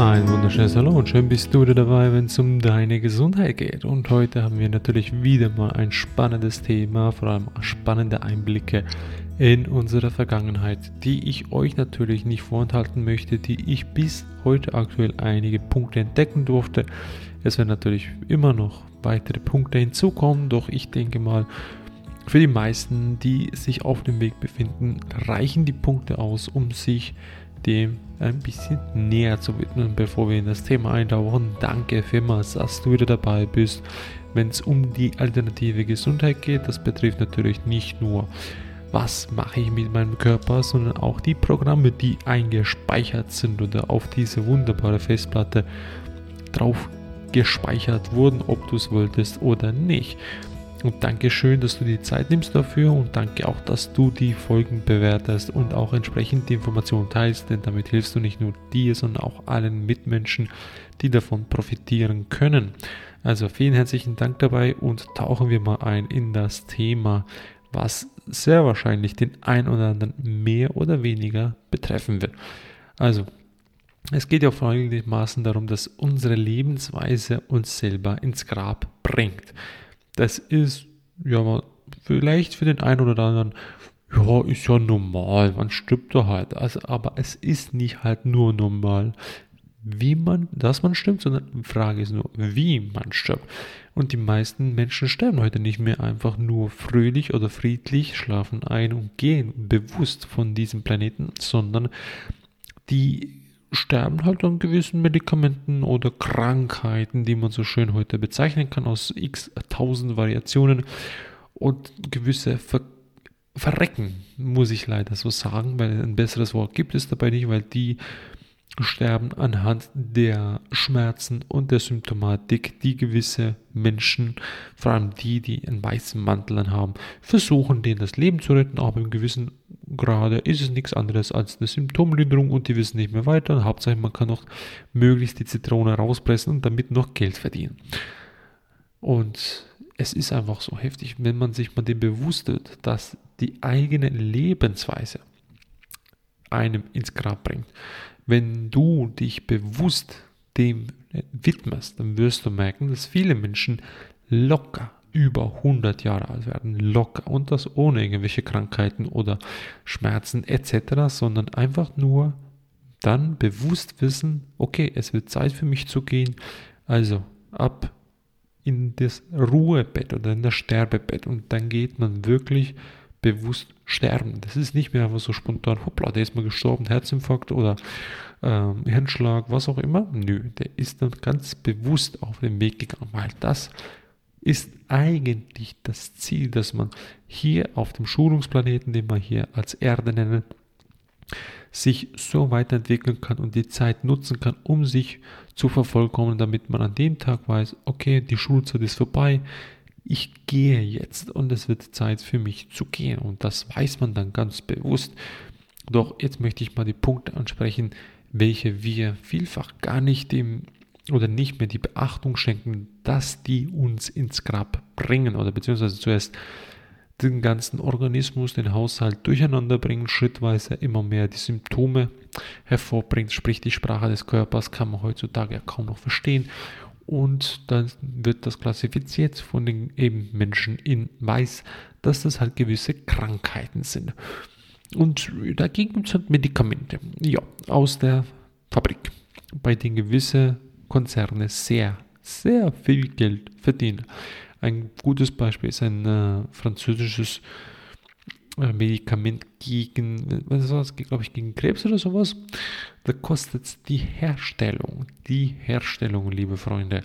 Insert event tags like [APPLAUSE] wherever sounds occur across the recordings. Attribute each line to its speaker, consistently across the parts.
Speaker 1: Ein wunderschönes Hallo und schön bist du wieder dabei, wenn es um deine Gesundheit geht. Und heute haben wir natürlich wieder mal ein spannendes Thema, vor allem spannende Einblicke in unsere Vergangenheit, die ich euch natürlich nicht vorenthalten möchte, die ich bis heute aktuell einige Punkte entdecken durfte. Es werden natürlich immer noch weitere Punkte hinzukommen, doch ich denke mal, für die meisten, die sich auf dem Weg befinden, reichen die Punkte aus, um sich dem ein bisschen näher zu widmen, bevor wir in das Thema eintauchen. Danke vielmals, dass du wieder dabei bist, wenn es um die alternative Gesundheit geht. Das betrifft natürlich nicht nur, was mache ich mit meinem Körper, sondern auch die Programme, die eingespeichert sind oder auf diese wunderbare Festplatte drauf gespeichert wurden, ob du es wolltest oder nicht. Und danke schön, dass du die Zeit nimmst dafür und danke auch, dass du die Folgen bewertest und auch entsprechend die Informationen teilst, denn damit hilfst du nicht nur dir, sondern auch allen Mitmenschen, die davon profitieren können. Also vielen herzlichen Dank dabei und tauchen wir mal ein in das Thema, was sehr wahrscheinlich den ein oder anderen mehr oder weniger betreffen wird. Also, es geht ja folgendermaßen darum, dass unsere Lebensweise uns selber ins Grab bringt. Das ist ja vielleicht für den einen oder anderen, ja, ist ja normal, man stirbt doch halt. Also, aber es ist nicht halt nur normal, wie man, dass man stirbt, sondern die Frage ist nur, wie man stirbt. Und die meisten Menschen sterben heute nicht mehr einfach nur fröhlich oder friedlich, schlafen ein und gehen bewusst von diesem Planeten, sondern die sterben halt an gewissen Medikamenten oder Krankheiten, die man so schön heute bezeichnen kann, aus x tausend Variationen. Und gewisse Ver Verrecken, muss ich leider so sagen, weil ein besseres Wort gibt es dabei nicht, weil die sterben anhand der Schmerzen und der Symptomatik, die gewisse Menschen, vor allem die, die einen weißen Mantel anhaben, versuchen, denen das Leben zu retten, aber im gewissen Grade ist es nichts anderes als eine Symptomlinderung und die wissen nicht mehr weiter. Hauptsache, man kann noch möglichst die Zitrone rauspressen und damit noch Geld verdienen. Und es ist einfach so heftig, wenn man sich mal dem bewusst wird, dass die eigene Lebensweise einem ins Grab bringt. Wenn du dich bewusst dem widmest, dann wirst du merken, dass viele Menschen locker über 100 Jahre alt werden, locker. Und das ohne irgendwelche Krankheiten oder Schmerzen etc., sondern einfach nur dann bewusst wissen, okay, es wird Zeit für mich zu gehen, also ab in das Ruhebett oder in das Sterbebett. Und dann geht man wirklich bewusst sterben. Das ist nicht mehr einfach so spontan, hoppla, der ist mal gestorben, Herzinfarkt oder ähm, Hirnschlag, was auch immer. Nö, der ist dann ganz bewusst auf den Weg gegangen, weil das ist eigentlich das Ziel, dass man hier auf dem Schulungsplaneten, den wir hier als Erde nennen, sich so weiterentwickeln kann und die Zeit nutzen kann, um sich zu vervollkommen, damit man an dem Tag weiß, okay, die Schulzeit ist vorbei, ich gehe jetzt und es wird Zeit für mich zu gehen. Und das weiß man dann ganz bewusst. Doch jetzt möchte ich mal die Punkte ansprechen, welche wir vielfach gar nicht dem oder nicht mehr die Beachtung schenken, dass die uns ins Grab bringen oder beziehungsweise zuerst den ganzen Organismus, den Haushalt durcheinander bringen, schrittweise immer mehr die Symptome hervorbringt, sprich die Sprache des Körpers kann man heutzutage ja kaum noch verstehen und dann wird das klassifiziert von den eben Menschen in Weiß, dass das halt gewisse Krankheiten sind. Und dagegen gibt es halt Medikamente, ja, aus der Fabrik, bei denen gewisse Konzerne sehr, sehr viel Geld verdienen. Ein gutes Beispiel ist ein äh, französisches äh, Medikament gegen, was war das, glaube ich, gegen Krebs oder sowas. Da kostet die Herstellung, die Herstellung, liebe Freunde,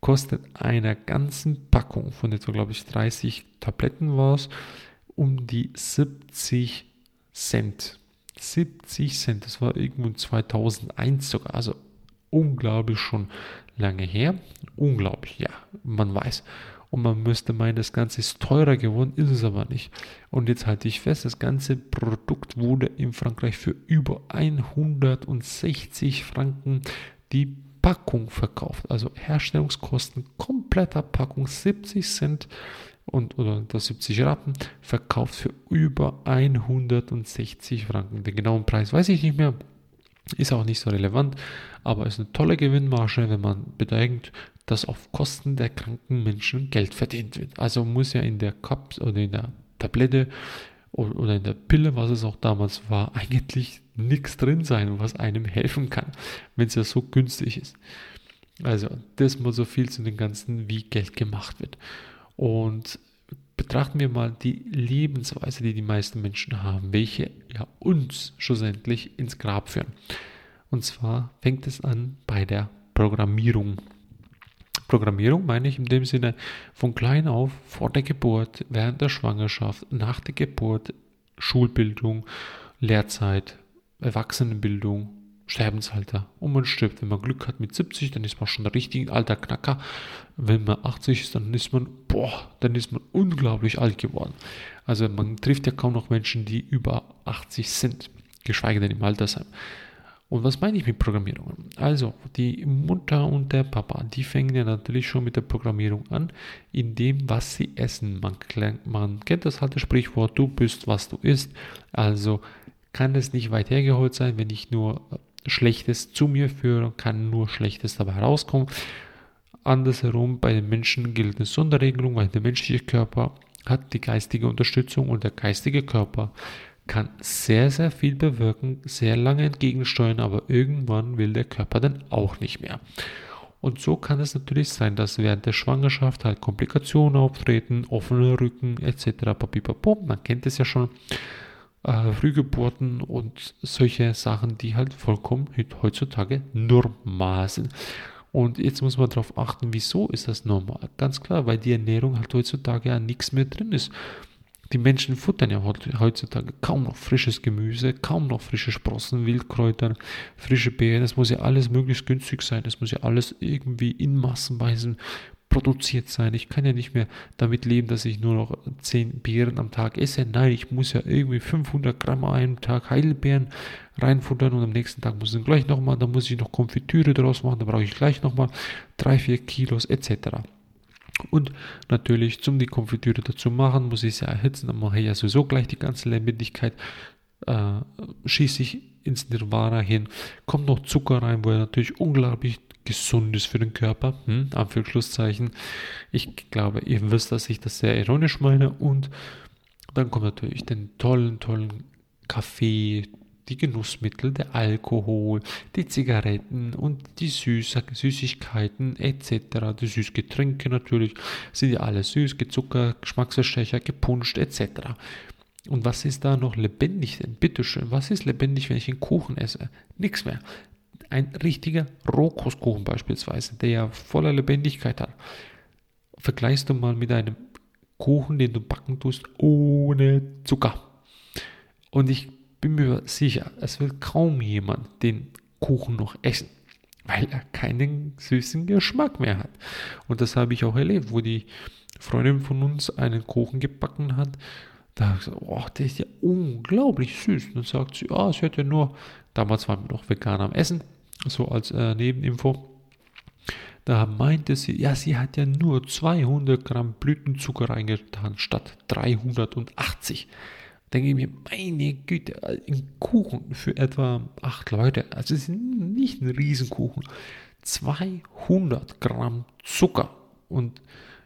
Speaker 1: kostet einer ganzen Packung von etwa, glaube ich, 30 Tabletten war es, um die 70 Cent. 70 Cent, das war irgendwo 2001 sogar, also unglaublich schon lange her. Unglaublich, ja, man weiß. Und man müsste meinen, das Ganze ist teurer geworden, ist es aber nicht. Und jetzt halte ich fest, das ganze Produkt wurde in Frankreich für über 160 Franken die Packung verkauft. Also Herstellungskosten kompletter Packung 70 Cent und oder das 70 Rappen verkauft für über 160 Franken. Den genauen Preis weiß ich nicht mehr. Ist auch nicht so relevant, aber ist eine tolle Gewinnmarge, wenn man bedenkt, dass auf Kosten der kranken Menschen Geld verdient wird. Also muss ja in der Cups oder in der Tablette oder in der Pille, was es auch damals war, eigentlich nichts drin sein, was einem helfen kann, wenn es ja so günstig ist. Also das mal so viel zu dem Ganzen, wie Geld gemacht wird. Und betrachten wir mal die Lebensweise, die die meisten Menschen haben, welche ja uns schlussendlich ins Grab führen. Und zwar fängt es an bei der Programmierung. Programmierung meine ich in dem Sinne von klein auf, vor der Geburt, während der Schwangerschaft, nach der Geburt, Schulbildung, Lehrzeit, Erwachsenenbildung, Sterbensalter. Und man stirbt. Wenn man Glück hat mit 70, dann ist man schon ein richtig alter Knacker. Wenn man 80 ist, dann ist man, boah, dann ist man unglaublich alt geworden. Also man trifft ja kaum noch Menschen, die über 80 sind, geschweige denn im Altersheim. Und was meine ich mit Programmierung? Also, die Mutter und der Papa, die fangen ja natürlich schon mit der Programmierung an, in dem, was sie essen. Man, man kennt das alte Sprichwort, du bist, was du isst. Also kann es nicht weit hergeholt sein, wenn ich nur Schlechtes zu mir führe, kann nur Schlechtes dabei herauskommen. Andersherum, bei den Menschen gilt eine Sonderregelung, weil der menschliche Körper hat die geistige Unterstützung und der geistige Körper kann sehr, sehr viel bewirken, sehr lange entgegensteuern, aber irgendwann will der Körper dann auch nicht mehr. Und so kann es natürlich sein, dass während der Schwangerschaft halt Komplikationen auftreten, offene Rücken etc. Man kennt es ja schon äh, Frühgeburten und solche Sachen, die halt vollkommen heutzutage normal sind. Und jetzt muss man darauf achten, wieso ist das normal? Ganz klar, weil die Ernährung halt heutzutage ja nichts mehr drin ist. Die Menschen futtern ja heutzutage kaum noch frisches Gemüse, kaum noch frische Sprossen, Wildkräuter, frische Beeren. Das muss ja alles möglichst günstig sein. Das muss ja alles irgendwie in Massenweisen produziert sein. Ich kann ja nicht mehr damit leben, dass ich nur noch 10 Beeren am Tag esse. Nein, ich muss ja irgendwie 500 Gramm einen Tag Heidelbeeren reinfuttern und am nächsten Tag muss ich gleich nochmal, dann muss ich noch Konfitüre draus machen, dann brauche ich gleich nochmal 3, 4 Kilos etc. Und natürlich, zum die Konfitüre dazu machen, muss ich sie erhitzen, dann mache ich ja sowieso gleich die ganze Lebendigkeit, äh, schieße ich ins Nirvana hin, kommt noch Zucker rein, wo er natürlich unglaublich gesund ist für den Körper. Hm, Anführungsschlusszeichen. Ich glaube, ihr wisst, dass ich das sehr ironisch meine. Und dann kommt natürlich den tollen, tollen Kaffee, die Genussmittel, der Alkohol, die Zigaretten und die Süß Süßigkeiten etc., die Süßgetränke natürlich, sind ja alle süß, gezuckert, Geschmacksverstärker, gepunscht etc. Und was ist da noch lebendig denn? Bitteschön, was ist lebendig, wenn ich einen Kuchen esse? Nichts mehr ein richtiger Rohkostkuchen beispielsweise, der ja voller Lebendigkeit hat, vergleichst du mal mit einem Kuchen, den du backen tust, ohne Zucker. Und ich bin mir sicher, es will kaum jemand den Kuchen noch essen, weil er keinen süßen Geschmack mehr hat. Und das habe ich auch erlebt, wo die Freundin von uns einen Kuchen gebacken hat. Da habe ich gesagt, oh, der ist ja unglaublich süß. Und dann sagt sie, ah, sie hat ja nur, damals waren wir noch vegan am Essen, so als äh, Nebeninfo. Da meinte sie, ja, sie hat ja nur 200 Gramm Blütenzucker reingetan statt 380. Denke ich mir, meine Güte, ein Kuchen für etwa 8 Leute. Also es ist nicht ein Riesenkuchen. 200 Gramm Zucker. Und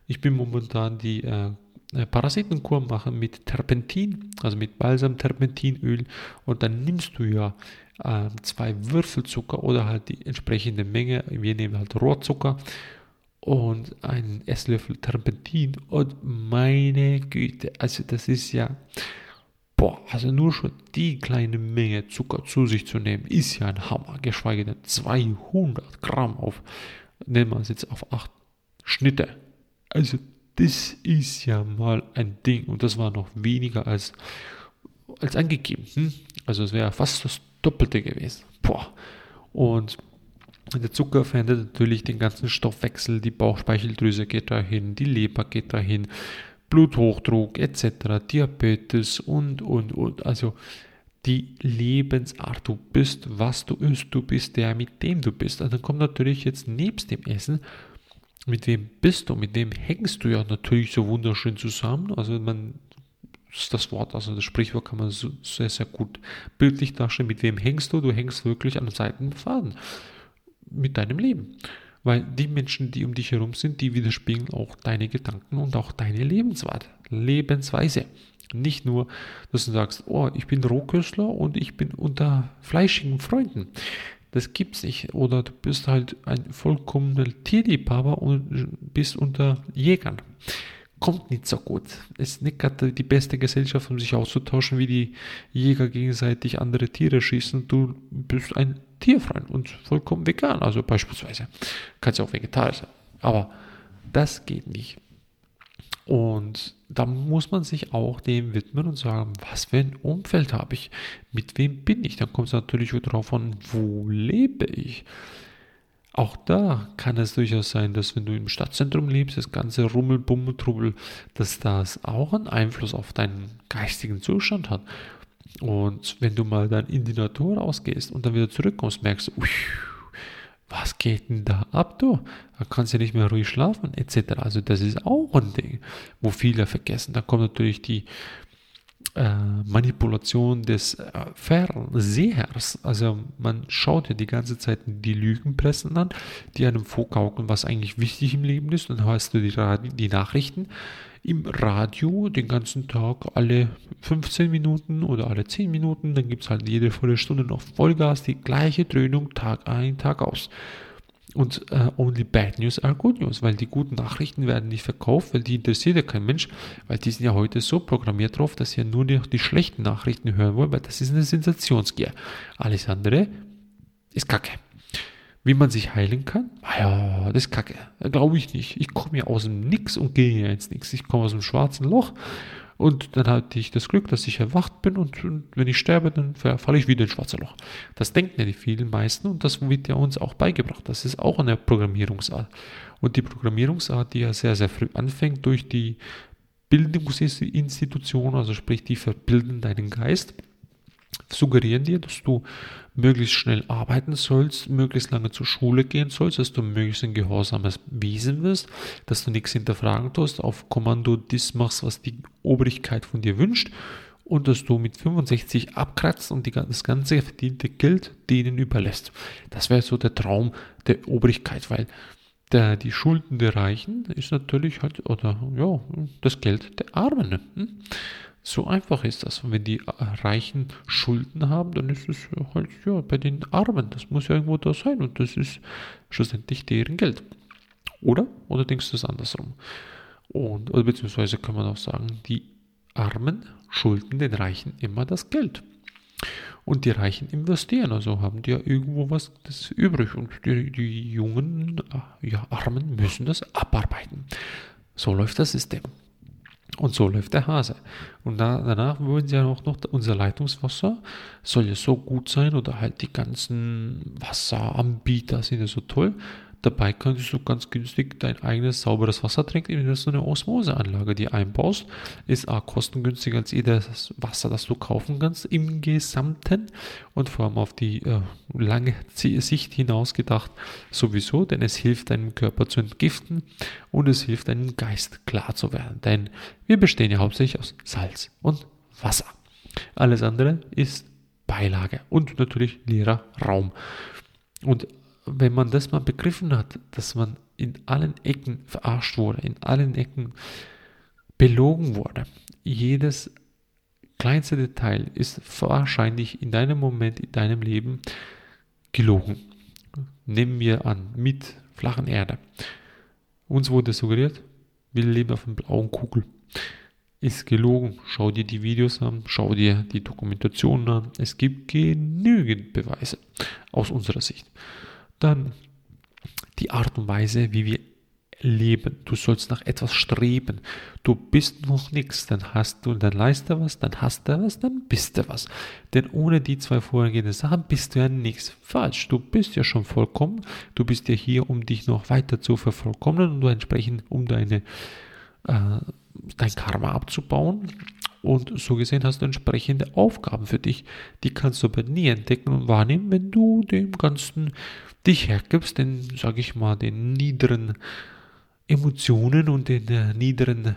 Speaker 1: ich bin momentan die äh, Parasitenkur machen mit Terpentin, also mit Balsam-Terpentinöl. Und dann nimmst du ja äh, zwei Würfelzucker oder halt die entsprechende Menge. Wir nehmen halt Rohrzucker und einen Esslöffel Terpentin und meine Güte, also das ist ja, boah, also nur schon die kleine Menge Zucker zu sich zu nehmen, ist ja ein Hammer, geschweige denn 200 Gramm auf, nehmen wir es jetzt auf 8 Schnitte. Also das ist ja mal ein Ding und das war noch weniger als, als angegeben. Hm? Also es wäre fast das Doppelte gewesen. Boah. Und der Zucker verändert natürlich den ganzen Stoffwechsel, die Bauchspeicheldrüse geht dahin, die Leber geht dahin, Bluthochdruck etc., Diabetes und, und, und. Also die Lebensart. Du bist, was du isst, du bist der, mit dem du bist. Und dann kommt natürlich jetzt nebst dem Essen, mit wem bist du, mit wem hängst du ja natürlich so wunderschön zusammen. Also man das Wort, also das Sprichwort kann man so, sehr, sehr gut bildlich darstellen. Mit wem hängst du? Du hängst wirklich an einem Seitenfaden mit deinem Leben. Weil die Menschen, die um dich herum sind, die widerspiegeln auch deine Gedanken und auch deine Lebensweise. Nicht nur, dass du sagst, oh, ich bin Rohköstler und ich bin unter fleischigen Freunden. Das gibt's nicht. Oder du bist halt ein vollkommener Tierliebhaber und bist unter Jägern. Kommt nicht so gut. Ist nicht gerade die beste Gesellschaft, um sich auszutauschen, wie die Jäger gegenseitig andere Tiere schießen. Du bist ein Tierfreund und vollkommen vegan. Also beispielsweise. Kannst ja auch vegetarisch sein. Aber das geht nicht. Und da muss man sich auch dem widmen und sagen, was für ein Umfeld habe ich? Mit wem bin ich? Dann kommt es natürlich darauf an, wo lebe ich? Auch da kann es durchaus sein, dass wenn du im Stadtzentrum lebst, das ganze Rummel, Bummel, Trubbel, dass das auch einen Einfluss auf deinen geistigen Zustand hat. Und wenn du mal dann in die Natur rausgehst und dann wieder zurückkommst, merkst du, was geht denn da ab, du? Da kannst du nicht mehr ruhig schlafen, etc. Also das ist auch ein Ding, wo viele vergessen. Da kommt natürlich die Manipulation des äh, Fernsehers. Also man schaut ja die ganze Zeit die Lügenpressen an, die einem vorgaukeln, was eigentlich wichtig im Leben ist. Dann hast du die, die Nachrichten im Radio den ganzen Tag alle 15 Minuten oder alle 10 Minuten. Dann gibt es halt jede Viertelstunde noch Vollgas, die gleiche Dröhnung Tag ein, Tag aus. Und äh, only bad news are good news, weil die guten Nachrichten werden nicht verkauft, weil die interessiert ja kein Mensch, weil die sind ja heute so programmiert drauf, dass sie ja nur die, die schlechten Nachrichten hören wollen, weil das ist eine Sensationsgier. Alles andere ist Kacke. Wie man sich heilen kann? Ah ja, das ist kacke. Glaube ich nicht. Ich komme ja aus dem Nix und gehe ja ins Nix. Ich komme aus dem schwarzen Loch und dann hatte ich das Glück, dass ich erwacht bin und, und wenn ich sterbe, dann falle ich wieder ins schwarze Loch. Das denken ja die vielen meisten und das wird ja uns auch beigebracht. Das ist auch eine Programmierungsart. Und die Programmierungsart, die ja sehr, sehr früh anfängt durch die Bildungsinstitution, also sprich, die verbilden deinen Geist suggerieren dir, dass du möglichst schnell arbeiten sollst, möglichst lange zur Schule gehen sollst, dass du möglichst ein gehorsames Wesen wirst, dass du nichts hinterfragen tust, auf Kommando das machst, was die Obrigkeit von dir wünscht und dass du mit 65 abkratzt und die, das ganze verdiente Geld denen überlässt. Das wäre so der Traum der Obrigkeit, weil der, die Schulden der Reichen ist natürlich halt, oder ja, das Geld der Armen. Hm? So einfach ist das. Und wenn die Reichen Schulden haben, dann ist es halt ja bei den Armen. Das muss ja irgendwo da sein und das ist schlussendlich deren Geld. Oder? Oder denkst du es andersrum? Und, oder beziehungsweise kann man auch sagen, die Armen schulden den Reichen immer das Geld. Und die Reichen investieren, also haben die ja irgendwo was das übrig. Und die, die jungen, ja, Armen müssen das abarbeiten. So läuft das System. Und so läuft der Hase. Und da, danach würden sie ja auch noch, unser Leitungswasser soll ja so gut sein oder halt die ganzen Wasseranbieter sind ja so toll, Dabei kannst du ganz günstig dein eigenes sauberes Wasser trinken, indem du eine Osmoseanlage die einbaust. Ist auch kostengünstiger als jedes Wasser, das du kaufen kannst im Gesamten und vor allem auf die äh, lange Sicht hinaus gedacht sowieso, denn es hilft deinem Körper zu entgiften und es hilft deinem Geist klar zu werden. Denn wir bestehen ja hauptsächlich aus Salz und Wasser. Alles andere ist Beilage und natürlich leerer Raum. Und wenn man das mal begriffen hat, dass man in allen Ecken verarscht wurde, in allen Ecken belogen wurde, jedes kleinste Detail ist wahrscheinlich in deinem Moment, in deinem Leben gelogen. Nehmen wir an, mit flachen Erde. Uns wurde suggeriert, wir leben auf einer blauen Kugel. Ist gelogen. Schau dir die Videos an, schau dir die Dokumentationen an. Es gibt genügend Beweise aus unserer Sicht. Dann die Art und Weise, wie wir leben. Du sollst nach etwas streben. Du bist noch nichts, dann hast du, dann leist du was, dann hast du was, dann bist du was. Denn ohne die zwei vorhergehenden Sachen bist du ja nichts. Falsch. Du bist ja schon vollkommen. Du bist ja hier, um dich noch weiter zu vervollkommnen und entsprechend, um deine, äh, dein Karma abzubauen. Und so gesehen hast du entsprechende Aufgaben für dich. Die kannst du aber nie entdecken und wahrnehmen, wenn du dem Ganzen dich hergibst, den, sage ich mal, den niederen Emotionen und den äh, niederen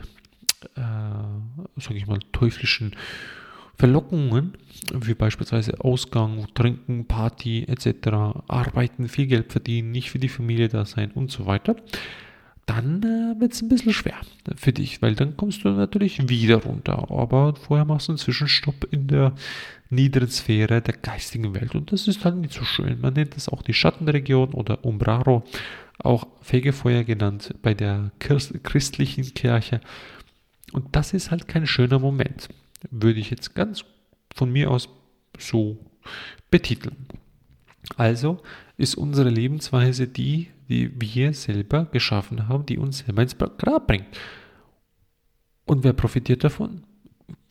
Speaker 1: äh, sage ich mal, teuflischen Verlockungen, wie beispielsweise Ausgang, Trinken, Party etc., Arbeiten, viel Geld verdienen, nicht für die Familie da sein und so weiter, dann äh, wird es ein bisschen schwer für dich, weil dann kommst du natürlich wieder runter. Aber vorher machst du einen Zwischenstopp in der niederen Sphäre der geistigen Welt und das ist halt nicht so schön. Man nennt das auch die Schattenregion oder Umbraro, auch Fegefeuer genannt bei der christlichen Kirche. Und das ist halt kein schöner Moment, würde ich jetzt ganz von mir aus so betiteln. Also ist unsere Lebensweise die, die wir selber geschaffen haben, die uns selber ins Grab bringt. Und wer profitiert davon?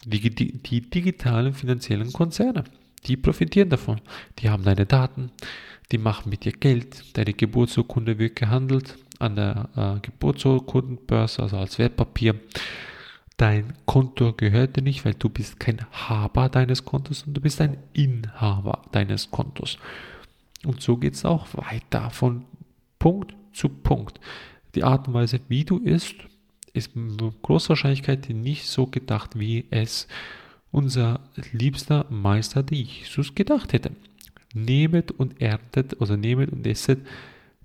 Speaker 1: Die, die, die digitalen finanziellen Konzerne. Die profitieren davon. Die haben deine Daten, die machen mit dir Geld, deine Geburtsurkunde wird gehandelt an der äh, Geburtsurkundenbörse, also als Wertpapier. Dein Konto gehört dir nicht, weil du bist kein Haber deines Kontos, sondern du bist ein Inhaber deines Kontos. Und so geht es auch weiter von Punkt zu Punkt. Die Art und Weise, wie du isst, ist mit großer Wahrscheinlichkeit nicht so gedacht, wie es unser liebster Meister, Jesus, gedacht hätte. Nehmet und erntet, also nehmet und esset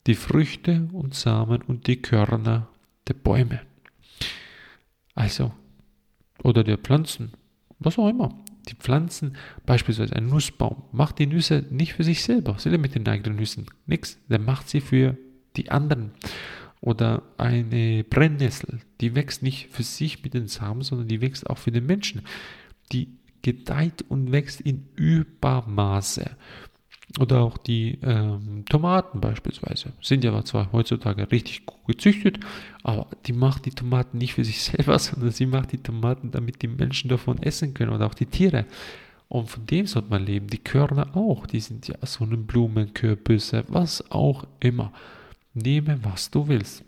Speaker 1: die Früchte und Samen und die Körner der Bäume. Also, oder der Pflanzen, was auch immer die Pflanzen, beispielsweise ein Nussbaum, macht die Nüsse nicht für sich selber, selber mit den eigenen Nüssen, nichts, der macht sie für die anderen. Oder eine Brennnessel, die wächst nicht für sich mit den Samen, sondern die wächst auch für den Menschen. Die gedeiht und wächst in Übermaße. Oder auch die ähm, Tomaten beispielsweise sind ja zwar heutzutage richtig gut gezüchtet, aber die macht die Tomaten nicht für sich [LAUGHS] selber, sondern sie macht die Tomaten, damit die Menschen davon essen können oder auch die Tiere. Und von dem sollte man leben. Die Körner auch, die sind ja Sonnenblumen, Kürbisse, was auch immer. Nehme, was du willst.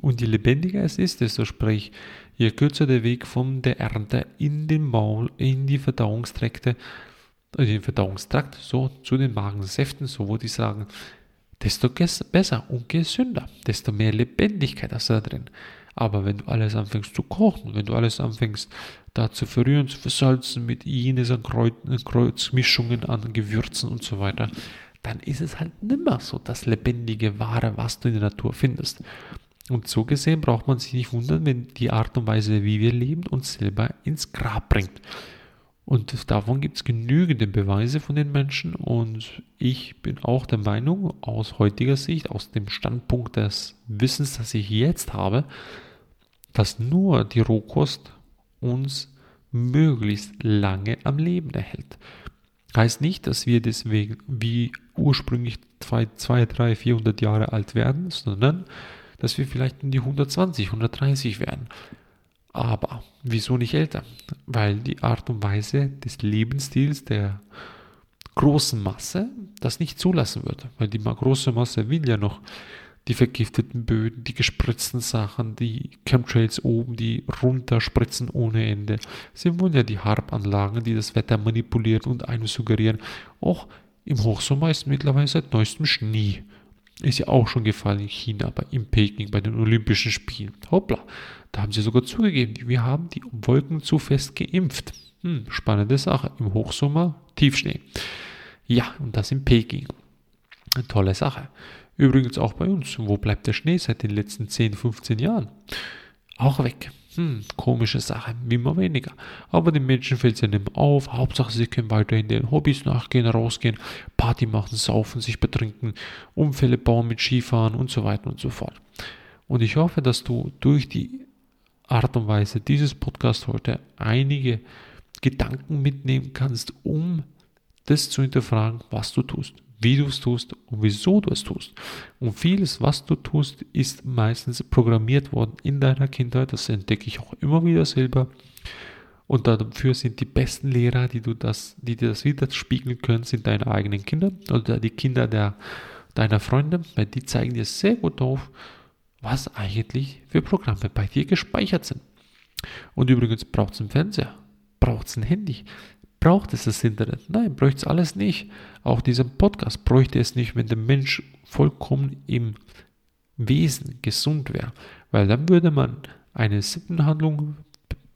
Speaker 1: Und je lebendiger es ist, desto sprich, je kürzer der Weg von der Ernte in den Maul, in die Verdauungstrakte, den Verdauungstrakt, so zu den Magensäften, so würde ich sagen, desto besser und gesünder, desto mehr Lebendigkeit hast du da drin. Aber wenn du alles anfängst zu kochen, wenn du alles anfängst da zu verrühren, zu versalzen mit jenes an Kreuzmischungen an Gewürzen und so weiter, dann ist es halt nimmer so das lebendige Ware, was du in der Natur findest. Und so gesehen braucht man sich nicht wundern, wenn die Art und Weise, wie wir leben, uns selber ins Grab bringt. Und davon gibt es genügende Beweise von den Menschen und ich bin auch der Meinung, aus heutiger Sicht, aus dem Standpunkt des Wissens, das ich jetzt habe, dass nur die Rohkost uns möglichst lange am Leben erhält. Heißt nicht, dass wir deswegen wie ursprünglich 2, 3, 400 Jahre alt werden, sondern dass wir vielleicht in die 120, 130 werden. Aber wieso nicht älter? Weil die Art und Weise des Lebensstils der großen Masse das nicht zulassen würde. Weil die große Masse will ja noch die vergifteten Böden, die gespritzten Sachen, die Chemtrails oben, die runterspritzen ohne Ende. Sie wollen ja die Harpanlagen, die das Wetter manipulieren und einem suggerieren. Auch im Hochsommer ist mittlerweile seit neuestem Schnee. Ist ja auch schon gefallen in China, bei, in Peking, bei den Olympischen Spielen. Hoppla, da haben sie sogar zugegeben, wir haben die Wolken zu fest geimpft. Hm, spannende Sache. Im Hochsommer Tiefschnee. Ja, und das in Peking. Eine tolle Sache. Übrigens auch bei uns. Wo bleibt der Schnee seit den letzten 10, 15 Jahren? Auch weg. Hm, komische Sache, immer weniger. Aber den Menschen fällt es ja nicht mehr auf. Hauptsache, sie können weiterhin den Hobbys nachgehen, rausgehen, Party machen, saufen, sich betrinken, Unfälle bauen mit Skifahren und so weiter und so fort. Und ich hoffe, dass du durch die Art und Weise dieses Podcast heute einige Gedanken mitnehmen kannst, um das zu hinterfragen, was du tust wie du es tust und wieso du es tust. Und vieles, was du tust, ist meistens programmiert worden in deiner Kindheit. Das entdecke ich auch immer wieder selber. Und dafür sind die besten Lehrer, die, du das, die dir das widerspiegeln können, sind deine eigenen Kinder oder die Kinder der, deiner Freunde, weil die zeigen dir sehr gut auf, was eigentlich für Programme bei dir gespeichert sind. Und übrigens braucht es einen Fernseher, braucht es ein Handy, braucht es das Internet? Nein, bräuchte es alles nicht. Auch dieser Podcast bräuchte es nicht, wenn der Mensch vollkommen im Wesen gesund wäre. Weil dann würde man eine Sittenhandlung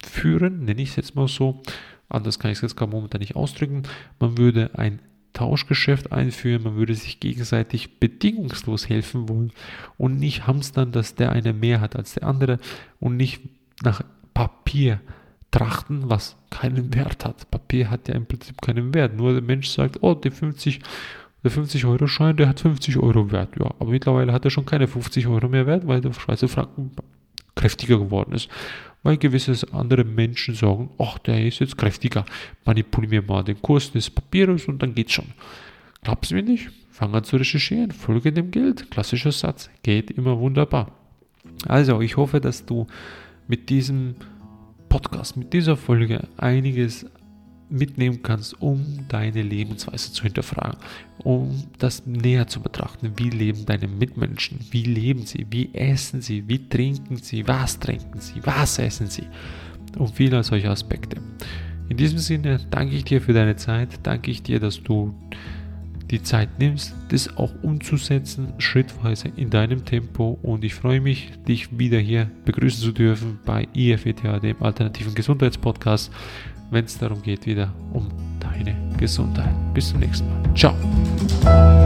Speaker 1: führen, nenne ich es jetzt mal so. Anders kann ich es jetzt gar momentan nicht ausdrücken. Man würde ein Tauschgeschäft einführen, man würde sich gegenseitig bedingungslos helfen wollen und nicht hamstern, dass der eine mehr hat als der andere und nicht nach Papier trachten, was keinen Wert hat. Papier hat ja im Prinzip keinen Wert. Nur der Mensch sagt, oh, der 50, der 50 Euro Schein, der hat 50 Euro Wert. Ja, aber mittlerweile hat er schon keine 50 Euro mehr Wert, weil der Schweizer Franken kräftiger geworden ist. Weil gewisse andere Menschen sagen, ach, der ist jetzt kräftiger. Manipulieren wir mal den Kurs des Papieres und dann geht's schon. Glaubst du mir nicht? Fang an zu recherchieren, folge dem Geld. Klassischer Satz, geht immer wunderbar. Also, ich hoffe, dass du mit diesem Podcast, mit dieser Folge einiges mitnehmen kannst, um deine Lebensweise zu hinterfragen, um das näher zu betrachten. Wie leben deine Mitmenschen? Wie leben sie? Wie essen sie? Wie trinken sie? Was trinken sie? Was essen sie? Und viele solche Aspekte. In diesem Sinne danke ich dir für deine Zeit, danke ich dir, dass du die Zeit nimmst, das auch umzusetzen, schrittweise in deinem Tempo. Und ich freue mich, dich wieder hier begrüßen zu dürfen bei IFETA, dem alternativen Gesundheitspodcast, wenn es darum geht, wieder um deine Gesundheit. Bis zum nächsten Mal. Ciao.